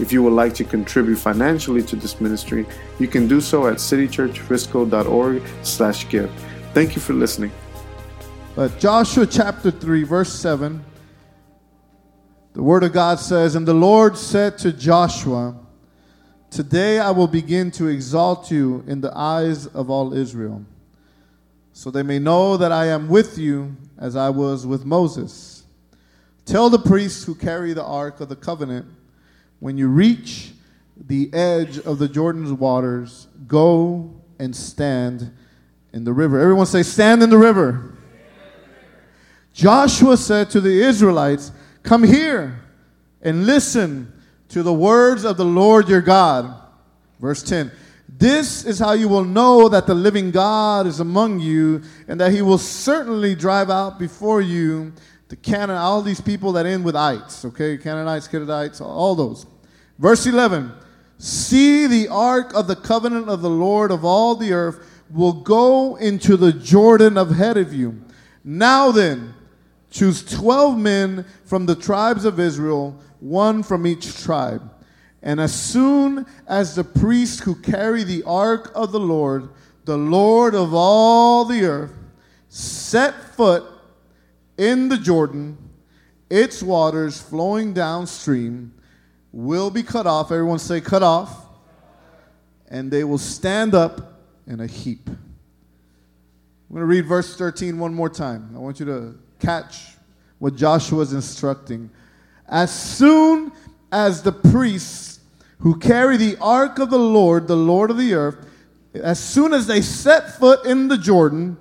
If you would like to contribute financially to this ministry, you can do so at citychurchfrisco.org slash give. Thank you for listening. But Joshua chapter 3, verse 7, the word of God says, And the Lord said to Joshua, Today I will begin to exalt you in the eyes of all Israel, so they may know that I am with you as I was with Moses. Tell the priests who carry the ark of the covenant, when you reach the edge of the Jordan's waters, go and stand in the river. Everyone say, Stand in the river. Joshua said to the Israelites, Come here and listen to the words of the Lord your God. Verse 10 This is how you will know that the living God is among you, and that he will certainly drive out before you the Canaan, all these people that end with ites, okay? Canaanites, Hittites, all those. Verse 11 See the ark of the covenant of the Lord of all the earth will go into the Jordan ahead of you. Now then, choose 12 men from the tribes of Israel, one from each tribe. And as soon as the priests who carry the ark of the Lord, the Lord of all the earth, set foot in the Jordan, its waters flowing downstream, will be cut off. Everyone say, cut off. And they will stand up in a heap. I'm going to read verse 13 one more time. I want you to catch what Joshua is instructing. As soon as the priests who carry the ark of the Lord, the Lord of the earth, as soon as they set foot in the Jordan,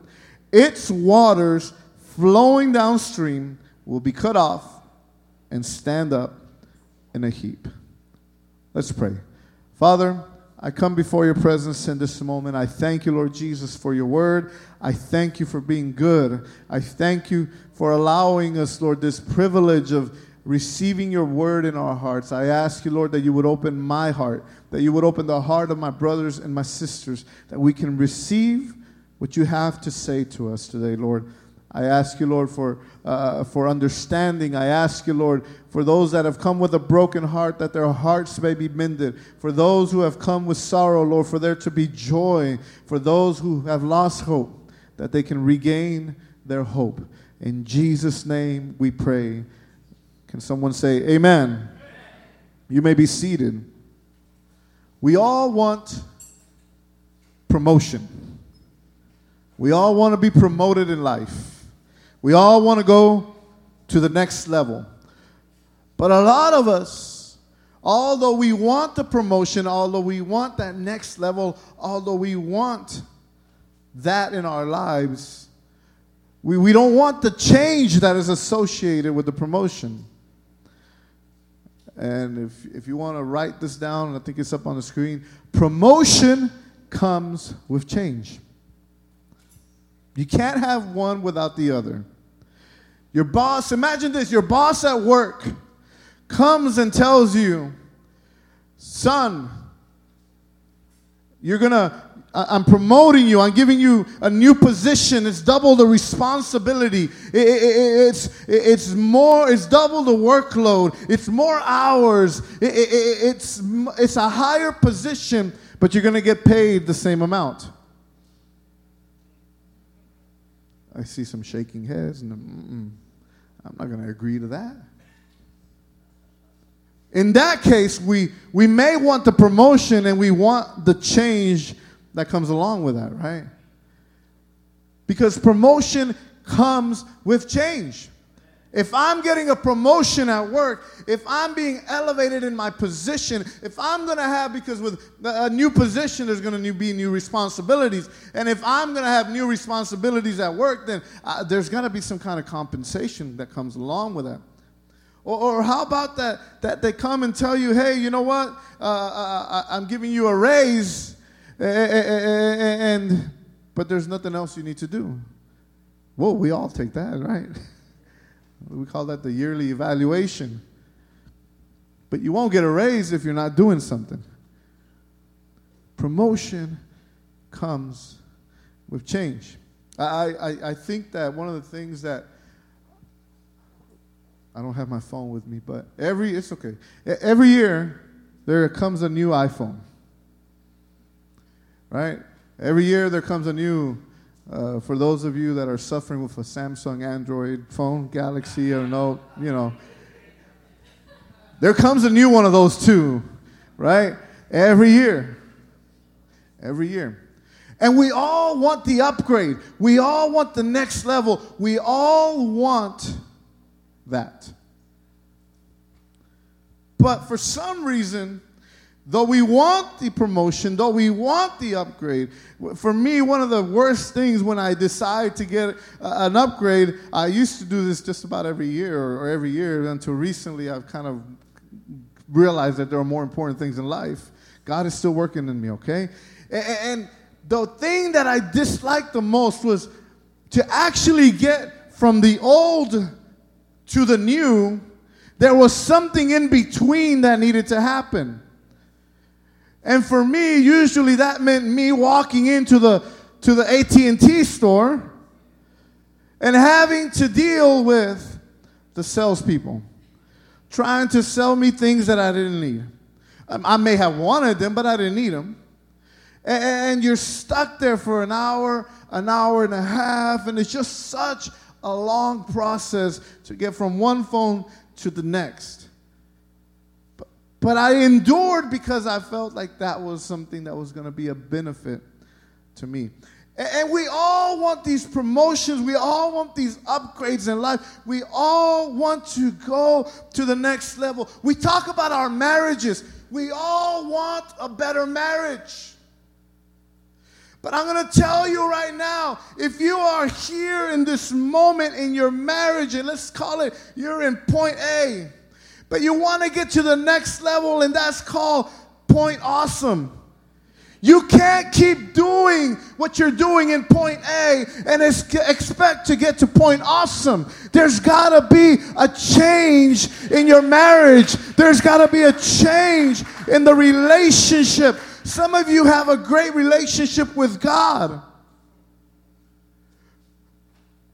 its waters flowing downstream will be cut off and stand up in a heap. Let's pray. Father, I come before your presence in this moment. I thank you, Lord Jesus, for your word. I thank you for being good. I thank you for allowing us, Lord, this privilege of receiving your word in our hearts. I ask you, Lord, that you would open my heart, that you would open the heart of my brothers and my sisters, that we can receive what you have to say to us today, Lord. I ask you, Lord, for, uh, for understanding. I ask you, Lord, for those that have come with a broken heart, that their hearts may be mended. For those who have come with sorrow, Lord, for there to be joy. For those who have lost hope, that they can regain their hope. In Jesus' name we pray. Can someone say, Amen? Amen. You may be seated. We all want promotion. We all want to be promoted in life. We all want to go to the next level. But a lot of us, although we want the promotion, although we want that next level, although we want that in our lives, we, we don't want the change that is associated with the promotion. And if, if you want to write this down, I think it's up on the screen promotion comes with change. You can't have one without the other. Your boss, imagine this your boss at work comes and tells you, son, you're gonna, I'm promoting you. I'm giving you a new position. It's double the responsibility. It, it, it's, it's more, it's double the workload. It's more hours. It's, it's a higher position, but you're to get paid the same amount. I see some shaking heads. And, mm-mm. I'm not going to agree to that. In that case, we, we may want the promotion and we want the change that comes along with that, right? Because promotion comes with change. If I'm getting a promotion at work, if I'm being elevated in my position, if I'm going to have, because with a new position, there's going to be new responsibilities. And if I'm going to have new responsibilities at work, then uh, there's going to be some kind of compensation that comes along with that. Or, or how about that, that they come and tell you, hey, you know what? Uh, uh, I, am giving you a raise, and, but there's nothing else you need to do. Well, we all take that, right? We call that the yearly evaluation. But you won't get a raise if you're not doing something. Promotion comes with change. I, I, I think that one of the things that I don't have my phone with me, but every it's okay. Every year there comes a new iPhone. Right? Every year there comes a new uh, for those of you that are suffering with a Samsung Android phone, Galaxy or Note, you know, there comes a new one of those too, right? Every year. Every year. And we all want the upgrade. We all want the next level. We all want that. But for some reason, though we want the promotion, though we want the upgrade, for me, one of the worst things when I decide to get uh, an upgrade, I used to do this just about every year or every year until recently I've kind of realized that there are more important things in life. God is still working in me, okay? And the thing that I disliked the most was to actually get from the old to the new, there was something in between that needed to happen. And for me, usually that meant me walking into the to the AT&T store and having to deal with the salespeople trying to sell me things that I didn't need. Um, I may have wanted them, but I didn't need them. And you're stuck there for an hour, an hour and a half, and it's just such a long process to get from one phone to the next. But, I endured because I felt like that was something that was going to be a benefit to me. And we all want these promotions. We all want these upgrades in life. We all want to go to the next level. We talk about our marriages. We all want a better marriage. But I'm going to tell you right now if you are here in this moment in your marriage, and let's call it you're in point A, but you want to get to the next level, and that's called point awesome. You can't keep doing what you're doing in point A and expect to get to point awesome. There's got to be a change in your marriage. There's got to be a change in the relationship. Some of you have a great relationship with God.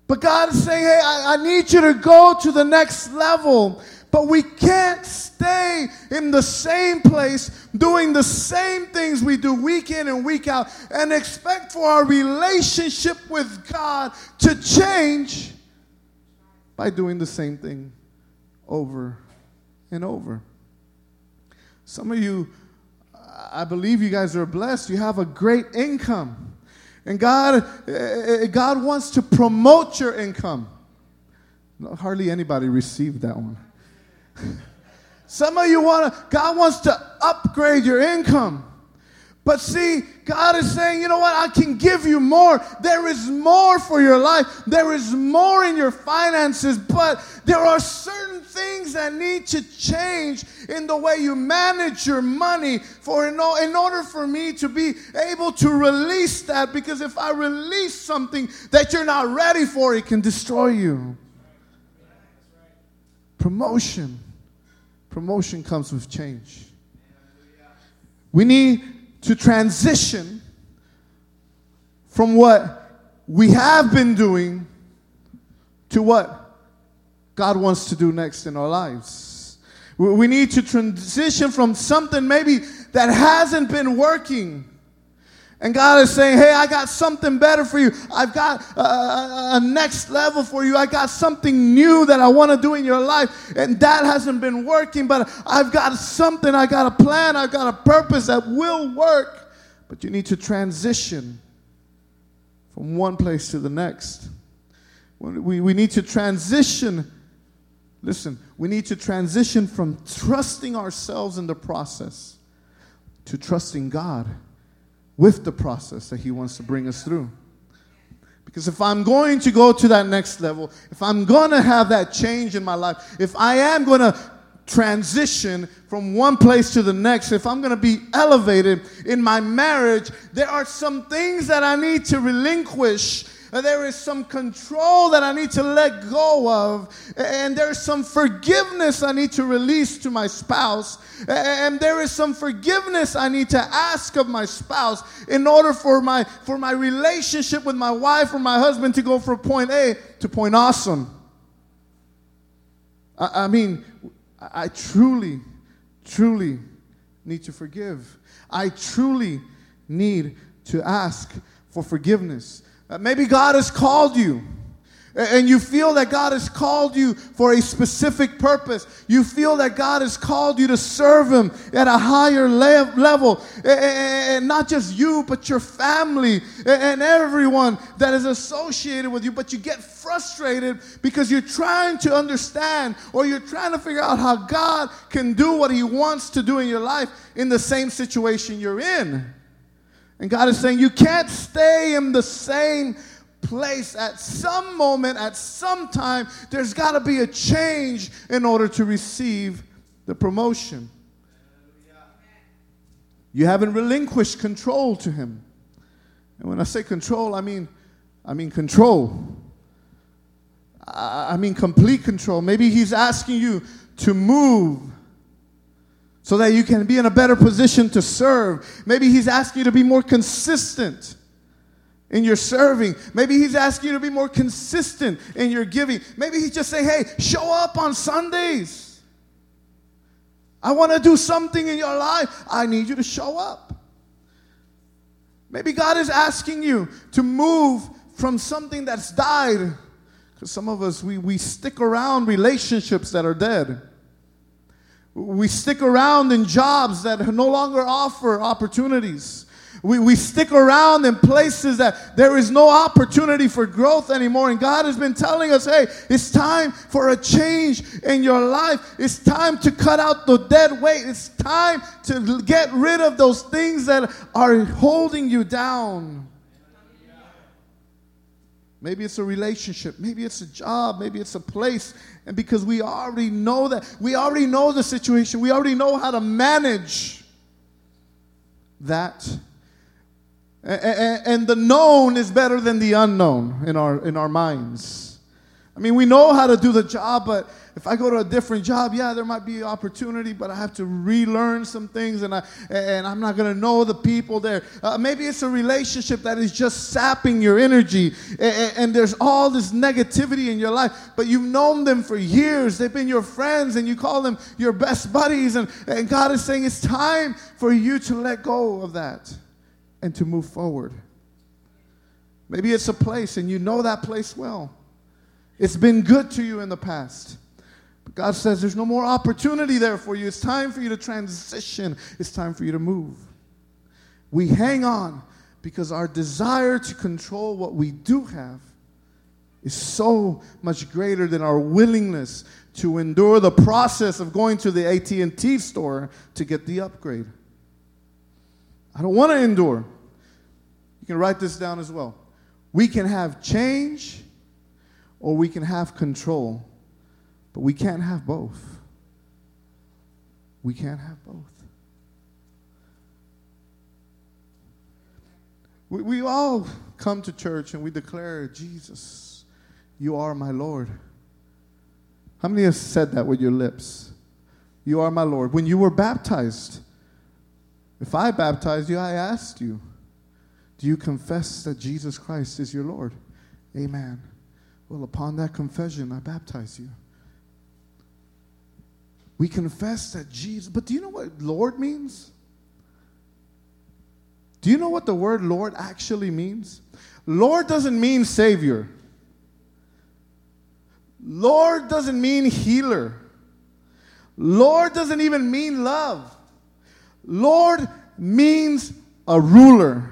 But God is saying, hey, I, I, need you to go to the next level. But we can't stay in the same place doing the same things we do week in and week out and expect for our relationship with God to change by doing the same thing over and over. Some of you I believe you guys are blessed. You have a great income. And God, eh, eh, God wants to promote your income. hardly anybody received that one. Some of you want to, God wants to upgrade your income. But see, God is saying, you know what? I can give you more. There is more for your life. There is more in your finances, but there are certain things that need to change in the way you manage your money for in, in order for me to be able to release that because if I release something that you're not ready for, it can destroy you. Promotion. Promotion comes with change. We need to transition from what we have been doing to what God wants to do next in our lives. We need to transition from something maybe that hasn't been working and God is saying, Hey, I got something better for you. I've got a, a, next level for you. I got something new that I want to do in your life. And that hasn't been working, but I've got something. I got a plan. I've got a purpose that will work. But you need to transition from one place to the next. We, we need to transition. Listen, we need to transition from trusting ourselves in the process to trusting God with the process that He wants to bring us through. Because if I'm going to go to that next level, if I'm going to have that change in my life, if I am going to transition from one place to the next, if I'm going to be elevated in my marriage, there are some things that I need to relinquish there is some control that I need to let go of. And there's some forgiveness I need to release to my spouse. And there is some forgiveness I need to ask of my spouse in order for my, for my relationship with my wife or my husband to go from point A to point awesome. I, I mean, I truly, truly need to forgive. I truly need to ask for forgiveness. Uh, maybe God has called you and you feel that God has called you for a specific purpose. You feel that God has called you to serve Him at a higher level. And not just you, but your family and everyone that is associated with you. But you get frustrated because you're trying to understand or you're trying to figure out how God can do what He wants to do in your life in the same situation you're in. And God is saying, You can't stay in the same place at some moment, at some time. There's got to be a change in order to receive the promotion. You haven't relinquished control to Him. And when I say control, I mean, I mean control. I mean complete control. Maybe He's asking you to move so that you can be in a better position to serve. Maybe He's asking you to be more consistent in your serving. Maybe He's asking you to be more consistent in your giving. Maybe He's just saying, hey, show up on Sundays. I want to do something in your life. I need you to show up. Maybe God is asking you to move from something that's died. Because some of us, we, we stick around relationships that are dead. We stick around in jobs that no longer offer opportunities. We, we stick around in places that there is no opportunity for growth anymore. And God has been telling us, hey, it's time for a change in your life. It's time to cut out the dead weight. It's time to get rid of those things that are holding you down. Maybe it's a relationship. Maybe it's a job. Maybe it's a place. And because we already know that, we already know the situation, we already know how to manage that. And the known is better than the unknown in our, in our minds. I mean, we know how to do the job, but if I go to a different job, yeah, there might be opportunity, but I have to relearn some things, and I and I'm not gonna know the people there. Uh, maybe it's a relationship that is just sapping your energy, and, and there's all this negativity in your life, but you've known them for years. They've been your friends, and you call them your best buddies, and, and God is saying it's time for you to let go of that and to move forward. Maybe it's a place, and you know that place well. It's been good to you in the past. God says there's no more opportunity there for you. It's time for you to transition, it's time for you to move. We hang on because our desire to control what we do have is so much greater than our willingness to endure the process of going to the AT&T store to get the upgrade. I don't want to endure. You can write this down as well. We can have change or we can have control. But we can't have both. We can't have both. We, we all come to church and we declare, Jesus, you are my Lord. How many have said that with your lips? You are my Lord. When you were baptized, if I baptized you, I asked you, do you confess that Jesus Christ is your Lord? Amen. Well, upon that confession, I baptize you. We confess that Jesus, but do you know what Lord means? Do you know what the word Lord actually means? Lord doesn't mean Savior. Lord doesn't mean healer. Lord doesn't even mean love. Lord means a ruler.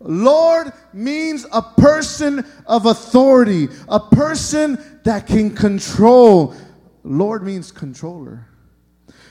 Lord means a person of authority, a person that can control, Lord means controller.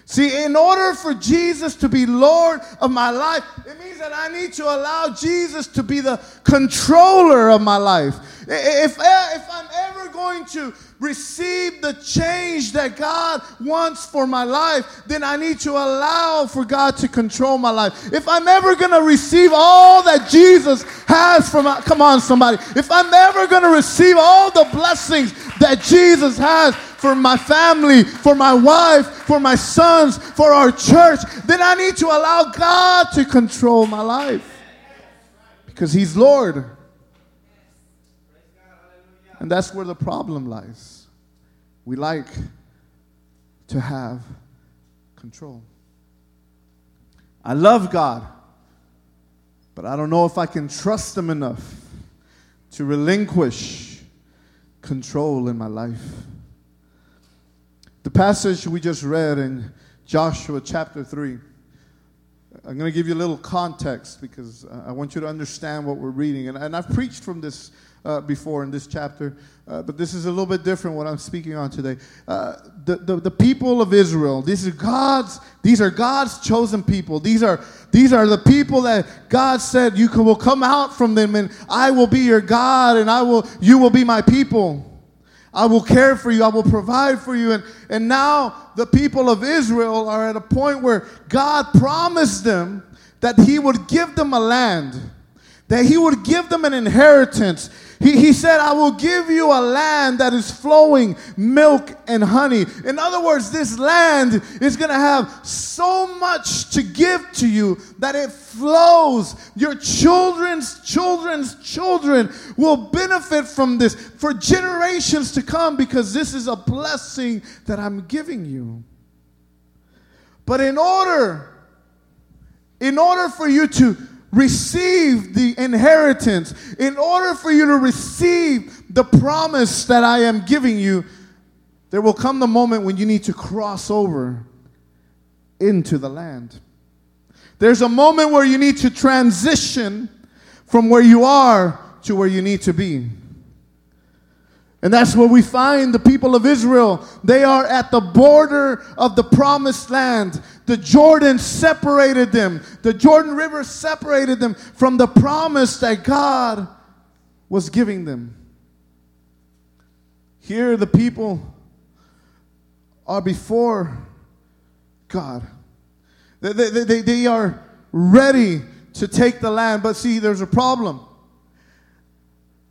See, in order for Jesus to be Lord of my life, it means that I need to allow Jesus to be the controller of my life. If, if I'm ever going to receive the change that God wants for my life, then I need to allow for God to control my life. If I'm ever going to receive all that Jesus has for my, come on, somebody. If I'm ever going to receive all the blessings that Jesus has for my family, for my wife, for my sons, for our church, then I need to allow God to control my life because He's Lord. And that's where the problem lies. We like to have control. I love God, but I don't know if I can trust Him enough to relinquish control in my life. The passage we just read in Joshua chapter 3. I'm going to give you a little context because uh, I want you to understand what we're reading. And, and I've preached from this uh, before in this chapter, uh, but this is a little bit different what I'm speaking on today. Uh, the, the, the, people of Israel, these are God's, these are God's chosen people. These are, these are the people that God said you can, will come out from them and I will be your God and I will, you will be my people. I will care for you. I will provide for you. And, and now the people of Israel are at a point where God promised them that He would give them a land, that He would give them an inheritance. He, he said, I will give you a land that is flowing milk and honey. In other words, this land is going to have so much to give to you that it flows. Your children's children's children will benefit from this for generations to come because this is a blessing that I'm giving you. But in order, in order for you to receive the inheritance, in order for you to receive the promise that I am giving you, there will come the moment when you need to cross over into the land. There's a moment where you need to transition from where you are to where you need to be. And that's where we find the people of Israel. They are at the border of the promised land. The Jordan separated them, the Jordan River separated them from the promise that God was giving them. Here, the people are before God. They, they, they, they are ready to take the land, but see, there's a problem.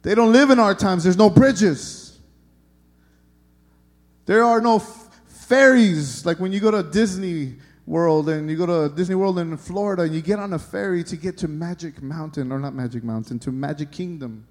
They don't live in our times, there's no bridges. There are no f- ferries like when you go to Disney World and you go to Disney World in Florida and you get on a ferry to get to Magic Mountain, or not Magic Mountain, to Magic Kingdom.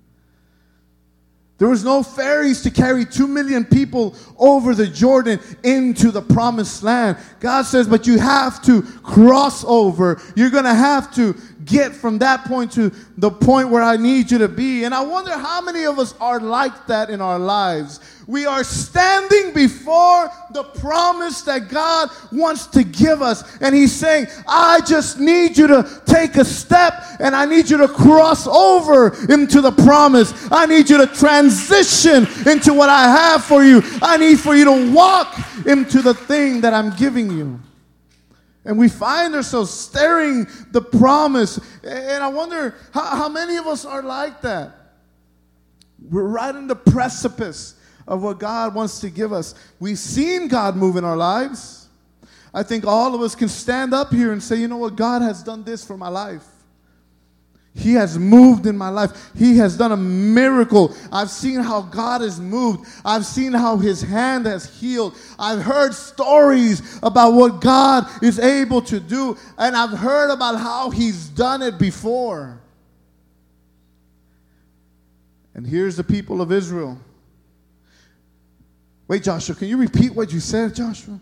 There was no ferries to carry two million people over the Jordan into the promised land. God says, but you have to cross over. You're going to have to get from that point to the point where I need you to be. And I wonder how many of us are like that in our lives. We are standing before the promise that God wants to give us. And He's saying, I just need you to take a step and I need you to cross over into the promise. I need you to transition into what I have for you. I need for you to walk into the thing that I'm giving you. And we find ourselves staring the promise. And I wonder how, how many of us are like that. We're right on the precipice of what God wants to give us. We've seen God move in our lives. I think all of us can stand up here and say, you know what, God has done this for my life. He has moved in my life. He has done a miracle. I've seen how God has moved. I've seen how His hand has healed. I've heard stories about what God is able to do, and I've heard about how He's done it before. And here's the people of Israel. Wait, Joshua, can you repeat what you said, Joshua?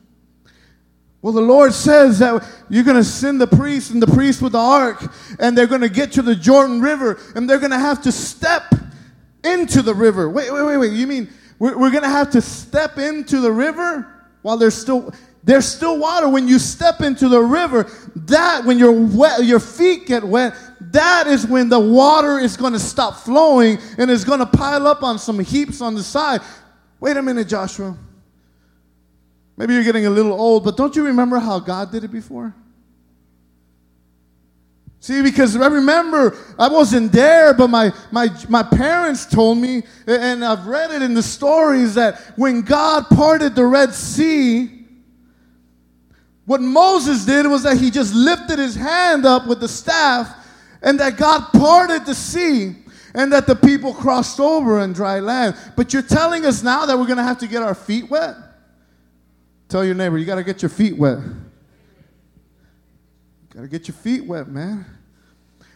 Well, the Lord says that you're going to send the priest and the priest with the ark, and they're going to get to the Jordan River, and they're going to have to step into the river. Wait, wait, wait, wait. You mean we're, we're going to have to step into the river while there's still there's still water when you step into the river that when your wet your feet get wet that is when the water is going to stop flowing and is going to pile up on some heaps on the side wait a minute joshua Maybe you're getting a little old, but don't you remember how God did it before? See, because I remember I wasn't there, but my, my, my parents told me, and I've read it in the stories, that when God parted the Red Sea, what Moses did was that he just lifted his hand up with the staff, and that God parted the sea, and that the people crossed over in dry land. But you're telling us now that we're going to have to get our feet wet? Tell your neighbor, you got to get your feet wet. Got to get your feet wet, man.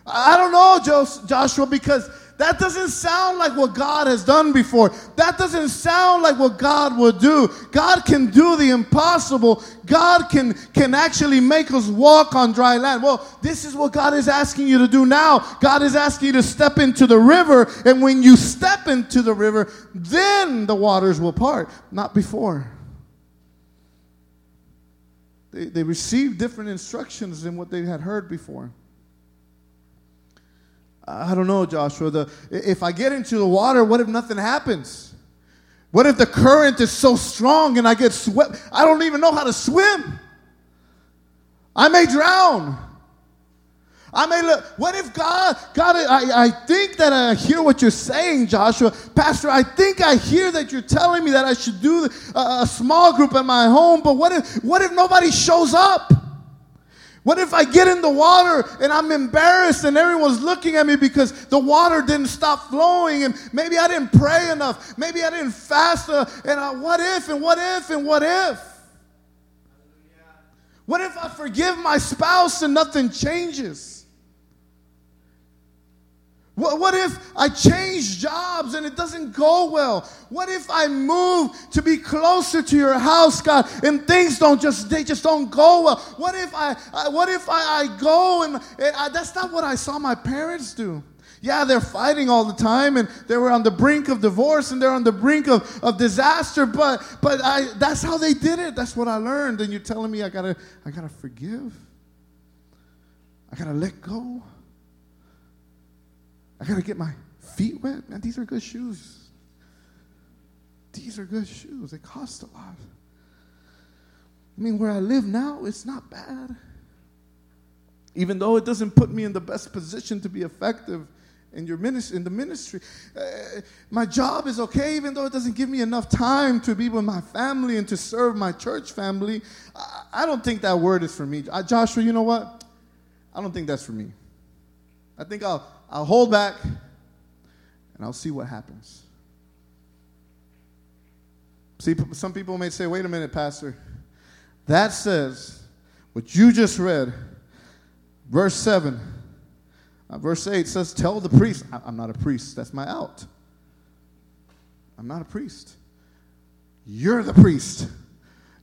I don't know, Joshua, because that doesn't sound like what God has done before. That doesn't sound like what God will do. God can do the impossible. God can, can actually make us walk on dry land. Well, this is what God is asking you to do now. God is asking you to step into the river, and when you step into the river, then the waters will part, not before. They, they received different instructions than what they had heard before. I don't know, Joshua. The, if I get into the water, what if nothing happens? What if the current is so strong and I get swept? I don't even know how to swim. I may drown. I may look. What if God, God, I, I think that I hear what you're saying, Joshua. Pastor, I think I hear that you're telling me that I should do a, a small group at my home, but what if, what if nobody shows up? What if I get in the water and I'm embarrassed and everyone's looking at me because the water didn't stop flowing and maybe I didn't pray enough, maybe I didn't fast, uh, and I, what if and what if and what if? What if I forgive my spouse and nothing changes? What, what if I change jobs and it doesn't go well? What if I move to be closer to your house, God, and things don't just they just don't go well? What if I, I what if I, I go and, and I, that's not what I saw my parents do. Yeah, they're fighting all the time and they were on the brink of divorce and they're on the brink of, of disaster, but but I that's how they did it. That's what I learned. And you're telling me I gotta I gotta forgive. I gotta let go. I got to get my feet wet. Man, these are good shoes. These are good shoes. They cost a lot. I mean, where I live now, it's not bad. Even though it doesn't put me in the best position to be effective in your ministry, in the ministry. Uh, my job is okay, even though it doesn't give me enough time to be with my family and to serve my church family. I, I don't think that word is for me. Uh, Joshua, you know what? I don't think that's for me. I think I'll I'll hold back and I'll see what happens. See, some people may say, wait a minute, Pastor. That says what you just read, verse 7. Uh, verse 8 says, Tell the priest. I, I'm not a priest. That's my out. I'm not a priest. You're the priest.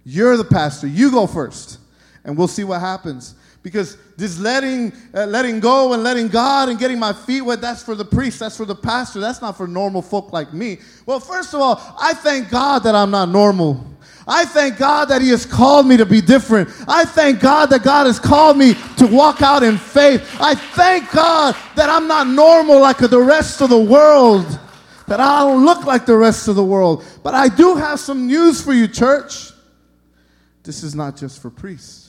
You're the pastor. You go first, and we'll see what happens. Because this letting, uh, letting go and letting God and getting my feet wet, that's for the priest, that's for the pastor, that's not for normal folk like me. Well, first of all, I thank God that I'm not normal. I thank God that He has called me to be different. I thank God that God has called me to walk out in faith. I thank God that I'm not normal like the rest of the world, that I don't look like the rest of the world. But I do have some news for you, church. This is not just for priests.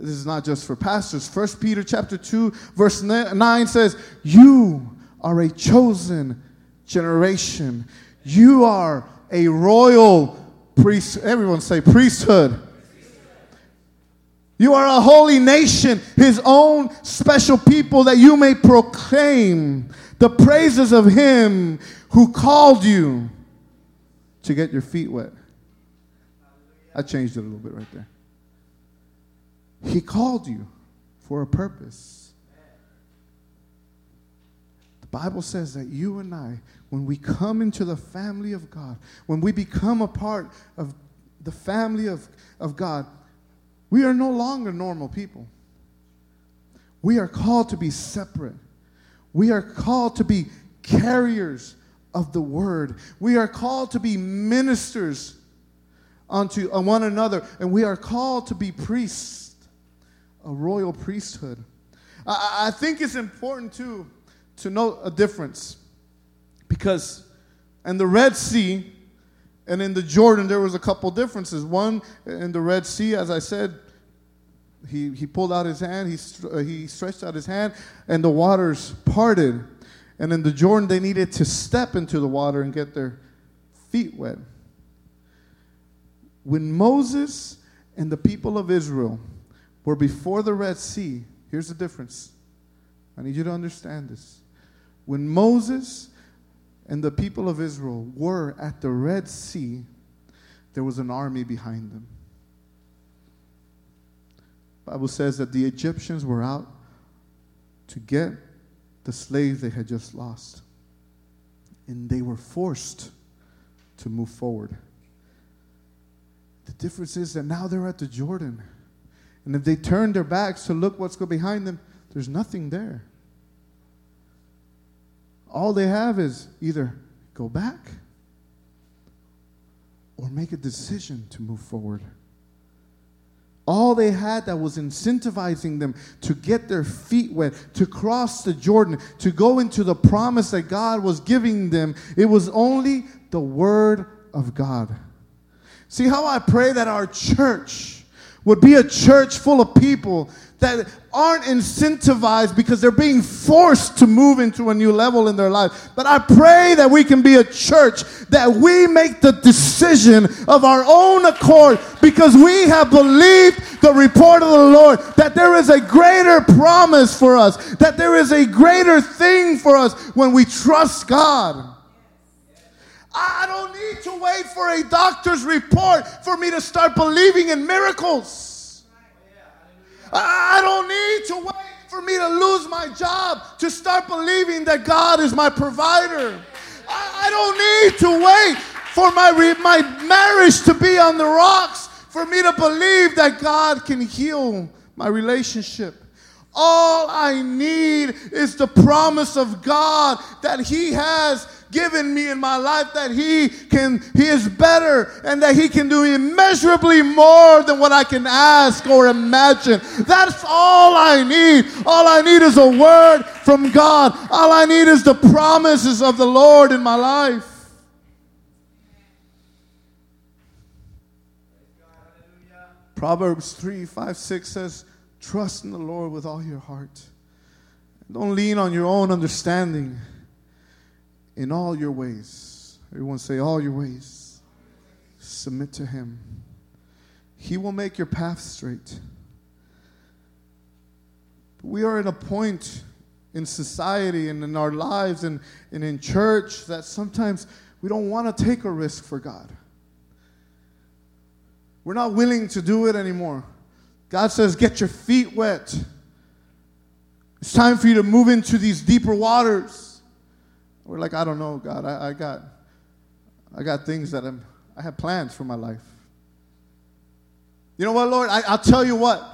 This is not just for pastors. First Peter chapter 2 verse 9 says, "You are a chosen generation. You are a royal priest. Everyone say priesthood. You are a holy nation, his own special people that you may proclaim the praises of him who called you to get your feet wet. I changed it a little bit right there. He called you for a purpose. The Bible says that you and I, when we come into the family of God, when we become a part of the family of, of God, we are no longer normal people. We are called to be separate. We are called to be carriers of the word. We are called to be ministers unto uh, one another, and we are called to be priests a royal priesthood. I, I think it's important too to note a difference because in the Red Sea, And in the Jordan, there was a couple differences. One, in the Red Sea, as I said, he, he pulled out his hand, he, uh, he stretched out his hand, and the waters parted. And in the Jordan, they needed to step into the water and get their feet wet. When Moses and the people of Israel were before the Red Sea, here's the difference. I need you to understand this. When Moses and the people of Israel were at the Red Sea, there was an army behind them. Bible says that the Egyptians were out to get the slaves they had just lost. And they were forced to move forward. The difference is that now they're at the Jordan. And if they turn their backs to look what's behind them, there's nothing there. All they have is either go back or make a decision to move forward. All they had that was incentivizing them to get their feet wet, to cross the Jordan, to go into the promise that God was giving them, it was only the Word of God. See how I pray that our church would be a church full of people that aren't incentivized because they're being forced to move into a new level in their life. But I pray that we can be a church that we make the decision of our own accord because we have believed the report of the Lord that there is a greater promise for us, that there is a greater thing for us when we trust God. I don't need to wait for a doctor's report for me to start believing in miracles. I don't need to wait for me to lose my job to start believing that God is my provider. I don't need to wait for my, my marriage to be on the rocks for me to believe that God can heal my relationship. All I need is the promise of God that He has given me in my life that he can he is better and that he can do immeasurably more than what I can ask or imagine. That's all I need. All I need is a word from God. All I need is the promises of the Lord in my life. Proverbs 3 5 6 says, Trust in the Lord with all your heart. Don't lean on your own understanding in all your ways. Everyone say, all your ways. Submit to Him. He will make your path straight. We are at a point in society and in our lives and, and in church that sometimes we don't want to take a risk for God. We're not willing to do it anymore. God says, Get your feet wet. It's time for you to move into these deeper waters. We're like, I don't know, God. I, I got, I got things that I'm, I have plans for my life. You know what, Lord? I, I'll tell you what.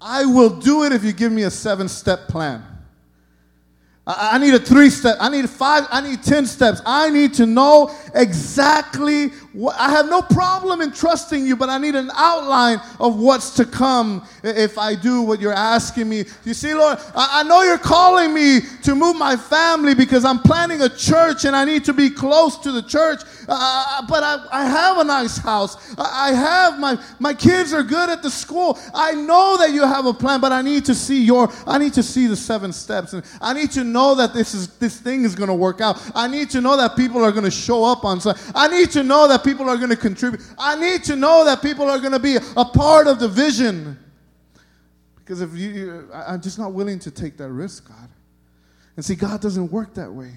I will do it if you give me a seven-step plan. I, I need a three-step. I need five. I need ten steps. I need to know exactly. I have no problem in trusting you, but I need an outline of what's to come if I do what you're asking me. You see, Lord, I, know you're calling me to move my family because I'm planning a church and I need to be close to the church. Uh, uh but I, I have a nice house. I, I have my my kids are good at the school. I know that you have a plan, but I need to see your. I need to see the seven steps, and I need to know that this is this thing is going to work out. I need to know that people are going to show up on. I need to know that people are going to contribute. I need to know that people are going to be a part of the vision. Because if you, I'm just not willing to take that risk, God. And see, God doesn't work that way.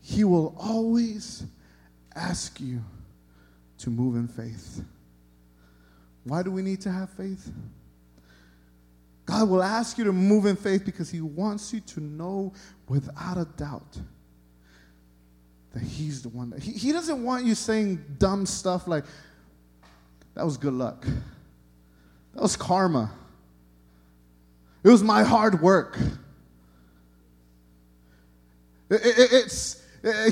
He will always ask you to move in faith. Why do we need to have faith? God will ask you to move in faith because He wants you to know without a doubt that He's the one. That, he, he doesn't want you saying dumb stuff like, that was good luck. That was karma. It was my hard work. It, it, it's,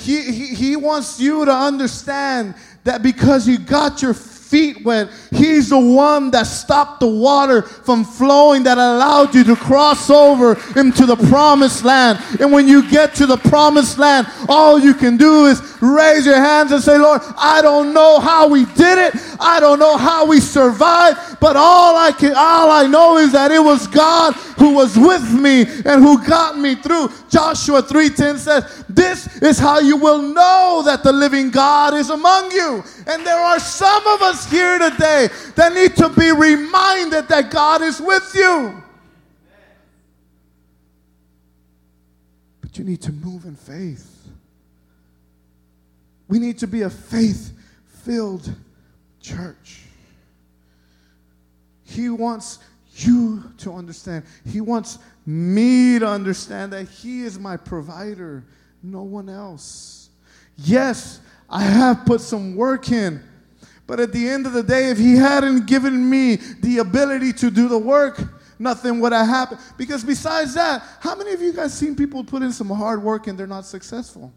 he, he, he wants you to understand that because you got your feet wet. He's the one that stopped the water from flowing that allowed you to cross over into the promised land. And when you get to the promised land, all you can do is raise your hands and say, Lord, I don't know how we did it. I don't know how we survived, but all I can all I know is that it was God who was with me and who got me through. Joshua 3:10 says, "This is how you will know that the living God is among you." And there are some of us here today that need to be reminded that God is with you. But you need to move in faith. We need to be a faith filled church. He wants you to understand. He wants me to understand that He is my provider, no one else. Yes, I have put some work in, but at the end of the day, if He hadn't given me the ability to do the work, nothing would have happened. Because besides that, how many of you guys seen people put in some hard work and they're not successful?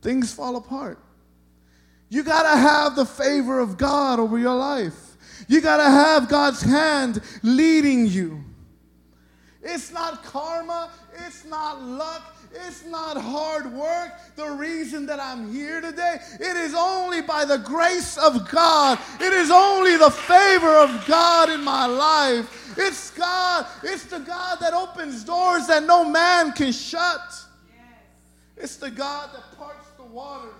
Things fall apart. You got to have the favor of God over your life. You got to have God's hand leading you. It's not karma, it's not luck, it's not hard work. The reason that I'm here today, it is only by the grace of God. It is only the favor of God in my life. It's God, it's the God that opens doors that no man can shut. Yes. It's the God that parts the waters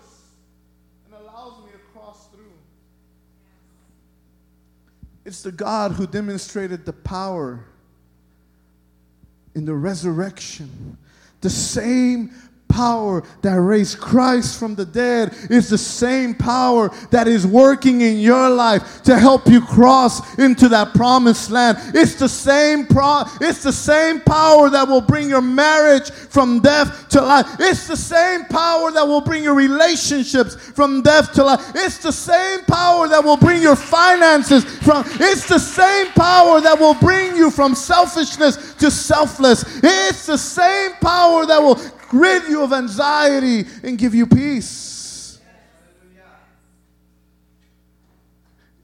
and allows me to cross through. It's the God who demonstrated the power in the resurrection. The same power that raised Christ from the dead is the same power that is working in your life to help you cross into that promised land. It's the same pro- it's the same power that will bring your marriage from death to life. It's the same power that will bring your relationships from death to life. It's the same power that will bring your finances from it's the same power that will bring you from selfishness to selfless. It's the same power that will rid you of anxiety, and give you peace.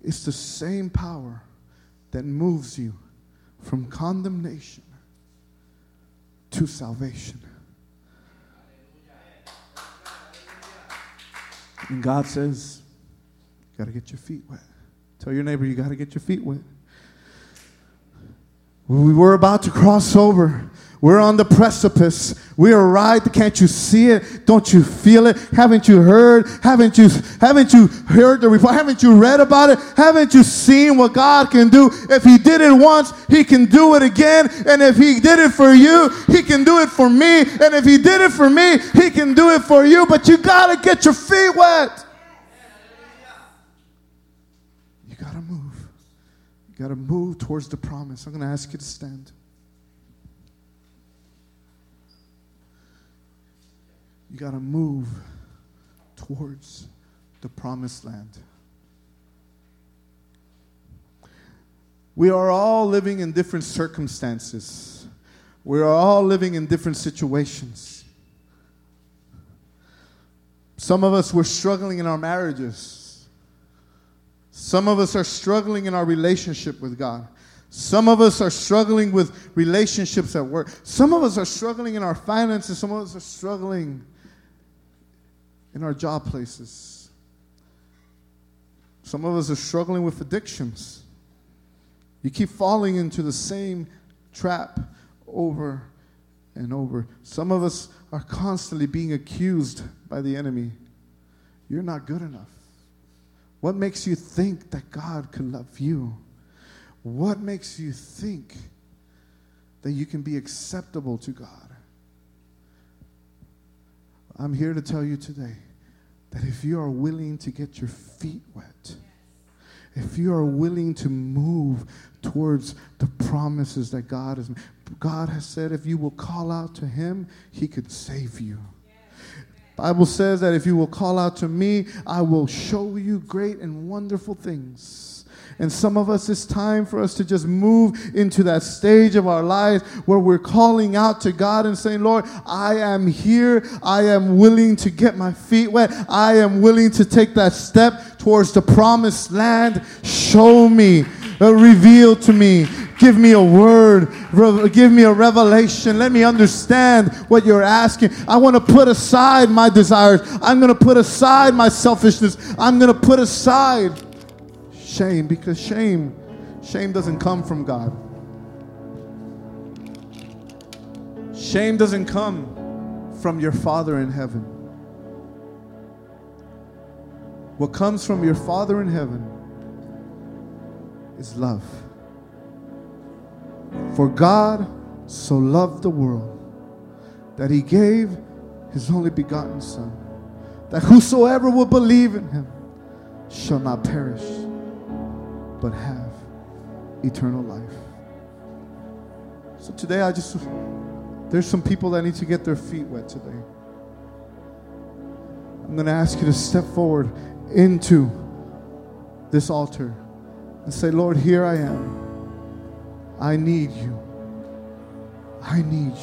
It's the same power that moves you from condemnation to salvation. And God says, You got to get your feet wet. Tell your neighbor, You got to get your feet wet. We were about to cross over we're on the precipice. We are right. Can't you see it? Don't you feel it? Haven't you heard? Haven't you haven't you heard the report? Haven't you read about it? Haven't you seen what God can do? If he did it once, he can do it again. And if he did it for you, he can do it for me. And if he did it for me, he can do it for you. But you got to get your feet wet. You got to move. You got to move towards the promise. I'm to ask you to stand. You got to move towards the promised land. We are all living in different circumstances. We are all living in different situations. Some of us were struggling in our marriages. Some of us are struggling in our relationship with God. Some of us are struggling with relationships at work. Some of us are struggling in our finances. Some of us are struggling in our job places. Some of us are struggling with addictions. You keep falling into the same trap over and over. Some of us are constantly being accused by the enemy. You're not good enough. What makes you think that God could love you? What makes you think that you can be acceptable to God? I'm here to tell you today that if you are willing to get your feet wet, if you are willing to move towards the promises that God has God has said if you will call out to him, he could save you. Bible says that if you will call out to me, I will show you great and wonderful things. And some of us, it's time for us to just move into that stage of our lives where we're calling out to God and saying, Lord, I am here. I am willing to get my feet wet. I am willing to take that step towards the promised land. Show me, uh, reveal to me, give me a word, give me a revelation. Let me understand what you're asking. I want to put aside my desires. I'm going to put aside my selfishness. I'm going to put aside shame because shame shame doesn't come from God. Shame doesn't come from your Father in heaven. What comes from your Father in heaven is love. For God so loved the world that he gave his only begotten Son, that whosoever will believe in him shall not perish, but have eternal life. So today, I just, there's some people that need to get their feet wet today. I'm going to ask you to step forward into this altar and say, Lord, here I am. I need you. I need you.